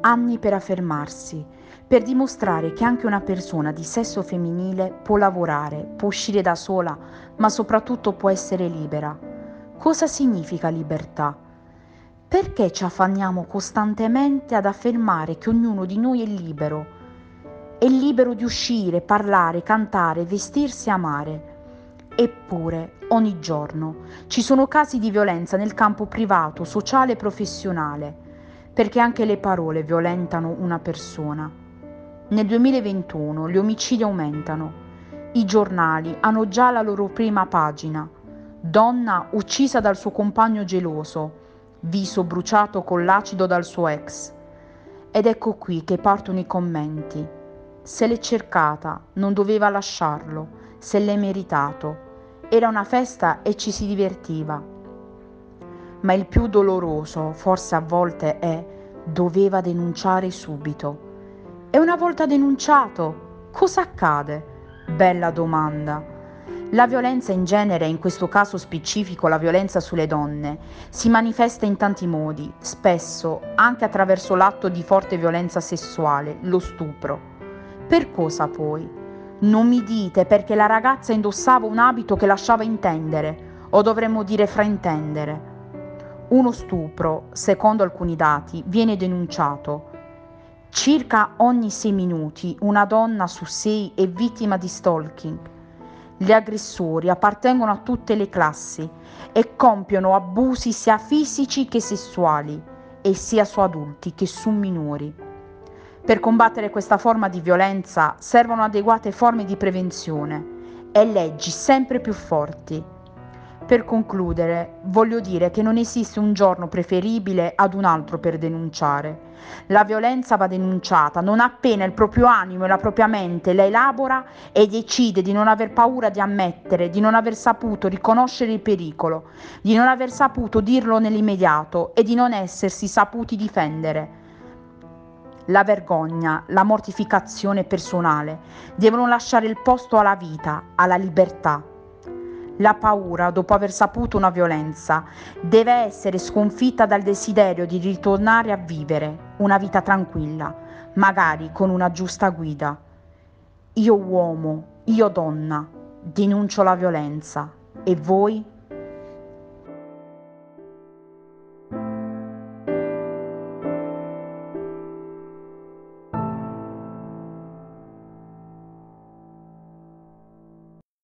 anni per affermarsi, per dimostrare che anche una persona di sesso femminile può lavorare, può uscire da sola, ma soprattutto può essere libera. Cosa significa libertà? Perché ci affanniamo costantemente ad affermare che ognuno di noi è libero? È libero di uscire, parlare, cantare, vestirsi e amare. Eppure, ogni giorno ci sono casi di violenza nel campo privato, sociale e professionale, perché anche le parole violentano una persona. Nel 2021 gli omicidi aumentano. I giornali hanno già la loro prima pagina. Donna uccisa dal suo compagno geloso, viso bruciato con l'acido dal suo ex. Ed ecco qui che partono i commenti. Se l'è cercata, non doveva lasciarlo, se l'è meritato. Era una festa e ci si divertiva. Ma il più doloroso, forse a volte, è doveva denunciare subito e una volta denunciato, cosa accade? Bella domanda. La violenza in genere, in questo caso specifico la violenza sulle donne, si manifesta in tanti modi, spesso anche attraverso l'atto di forte violenza sessuale, lo stupro. Per cosa poi? Non mi dite perché la ragazza indossava un abito che lasciava intendere, o dovremmo dire fraintendere. Uno stupro, secondo alcuni dati, viene denunciato Circa ogni sei minuti una donna su sei è vittima di stalking. Gli aggressori appartengono a tutte le classi e compiono abusi sia fisici che sessuali e sia su adulti che su minori. Per combattere questa forma di violenza servono adeguate forme di prevenzione e leggi sempre più forti per concludere, voglio dire che non esiste un giorno preferibile ad un altro per denunciare. La violenza va denunciata non appena il proprio animo e la propria mente la elabora e decide di non aver paura di ammettere, di non aver saputo riconoscere il pericolo, di non aver saputo dirlo nell'immediato e di non essersi saputi difendere. La vergogna, la mortificazione personale devono lasciare il posto alla vita, alla libertà. La paura, dopo aver saputo una violenza, deve essere sconfitta dal desiderio di ritornare a vivere una vita tranquilla, magari con una giusta guida. Io uomo, io donna, denuncio la violenza. E voi?